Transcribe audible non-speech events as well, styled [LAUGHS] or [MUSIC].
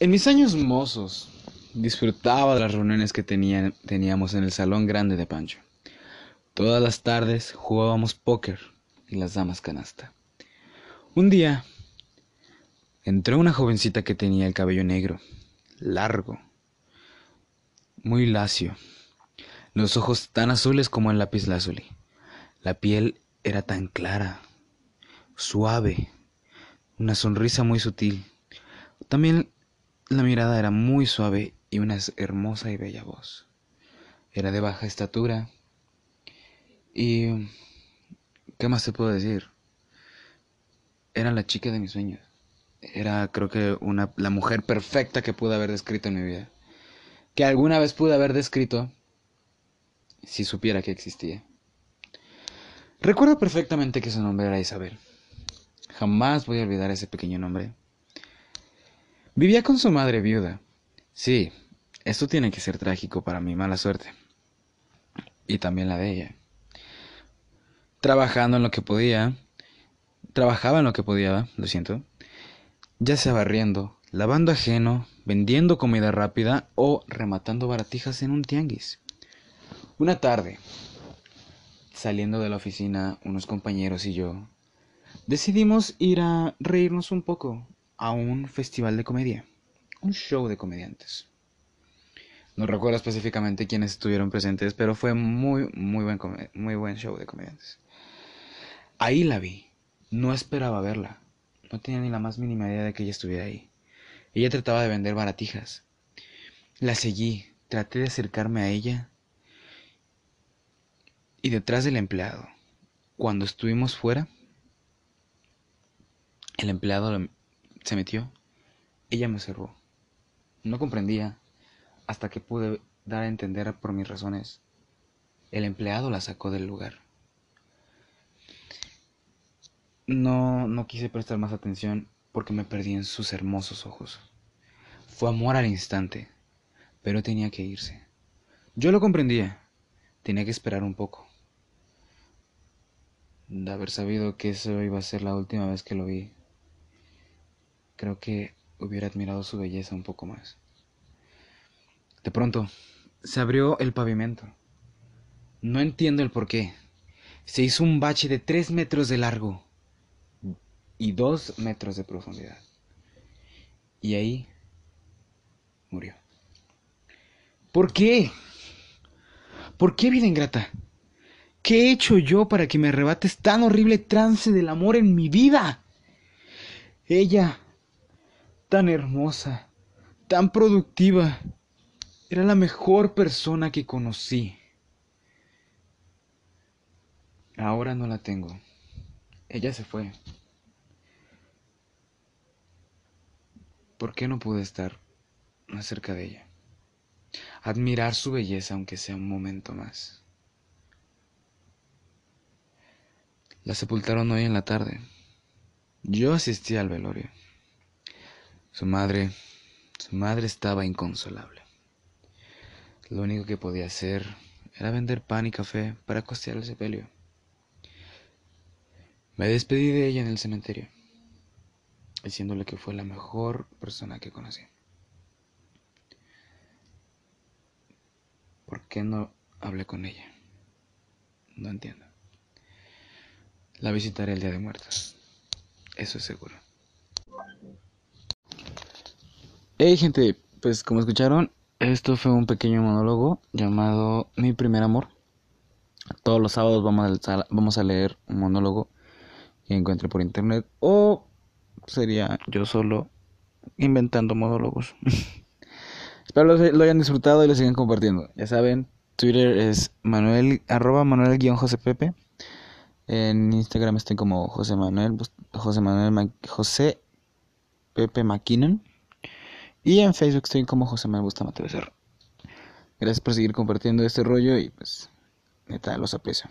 En mis años mozos, disfrutaba de las reuniones que teníamos en el salón grande de Pancho. Todas las tardes jugábamos póker y las damas canasta. Un día entró una jovencita que tenía el cabello negro, largo, muy lacio, los ojos tan azules como el lápiz lazuli. La piel era tan clara, suave, una sonrisa muy sutil. También la mirada era muy suave y una hermosa y bella voz. Era de baja estatura y... ¿Qué más te puedo decir? Era la chica de mis sueños. Era creo que una, la mujer perfecta que pude haber descrito en mi vida. Que alguna vez pude haber descrito si supiera que existía. Recuerdo perfectamente que su nombre era Isabel. Jamás voy a olvidar ese pequeño nombre. Vivía con su madre viuda. Sí, esto tiene que ser trágico para mi mala suerte. Y también la de ella. Trabajando en lo que podía. Trabajaba en lo que podía, lo siento. Ya sea barriendo, lavando ajeno, vendiendo comida rápida o rematando baratijas en un tianguis. Una tarde, saliendo de la oficina, unos compañeros y yo decidimos ir a reírnos un poco a un festival de comedia, un show de comediantes. No recuerdo específicamente quiénes estuvieron presentes, pero fue muy, muy buen, muy buen show de comediantes. Ahí la vi. No esperaba verla. No tenía ni la más mínima idea de que ella estuviera ahí. Ella trataba de vender baratijas. La seguí, traté de acercarme a ella. Y detrás del empleado, cuando estuvimos fuera, el empleado se metió. Ella me observó. No comprendía hasta que pude dar a entender por mis razones. El empleado la sacó del lugar. No, no quise prestar más atención porque me perdí en sus hermosos ojos. Fue amor al instante, pero tenía que irse. Yo lo comprendía. Tenía que esperar un poco. De haber sabido que eso iba a ser la última vez que lo vi, creo que hubiera admirado su belleza un poco más. De pronto, se abrió el pavimento. No entiendo el por qué. Se hizo un bache de tres metros de largo y dos metros de profundidad. Y ahí murió. ¿Por qué? ¿Por qué vida ingrata? ¿Qué he hecho yo para que me arrebates tan horrible trance del amor en mi vida? Ella, tan hermosa, tan productiva, era la mejor persona que conocí. Ahora no la tengo. Ella se fue. ¿Por qué no pude estar más cerca de ella? Admirar su belleza aunque sea un momento más. La sepultaron hoy en la tarde. Yo asistí al velorio. Su madre, su madre estaba inconsolable. Lo único que podía hacer era vender pan y café para costear el sepelio. Me despedí de ella en el cementerio, diciéndole que fue la mejor persona que conocí. ¿Por qué no hablé con ella? No entiendo. La visitaré el día de muertos. Eso es seguro. Hey gente, pues como escucharon, esto fue un pequeño monólogo llamado Mi primer amor. Todos los sábados vamos a, leer un monólogo que encuentre por internet o sería yo solo inventando monólogos. [LAUGHS] Espero lo, hayan disfrutado y lo sigan compartiendo. Ya saben, Twitter es Manuel, arroba Manuel-José Pepe. En Instagram estoy como José Manuel, José Manuel, José Pepe McKinnon. Y en Facebook estoy como José Manuel Bustamante Becerra. Gracias por seguir compartiendo este rollo y pues neta los aprecio.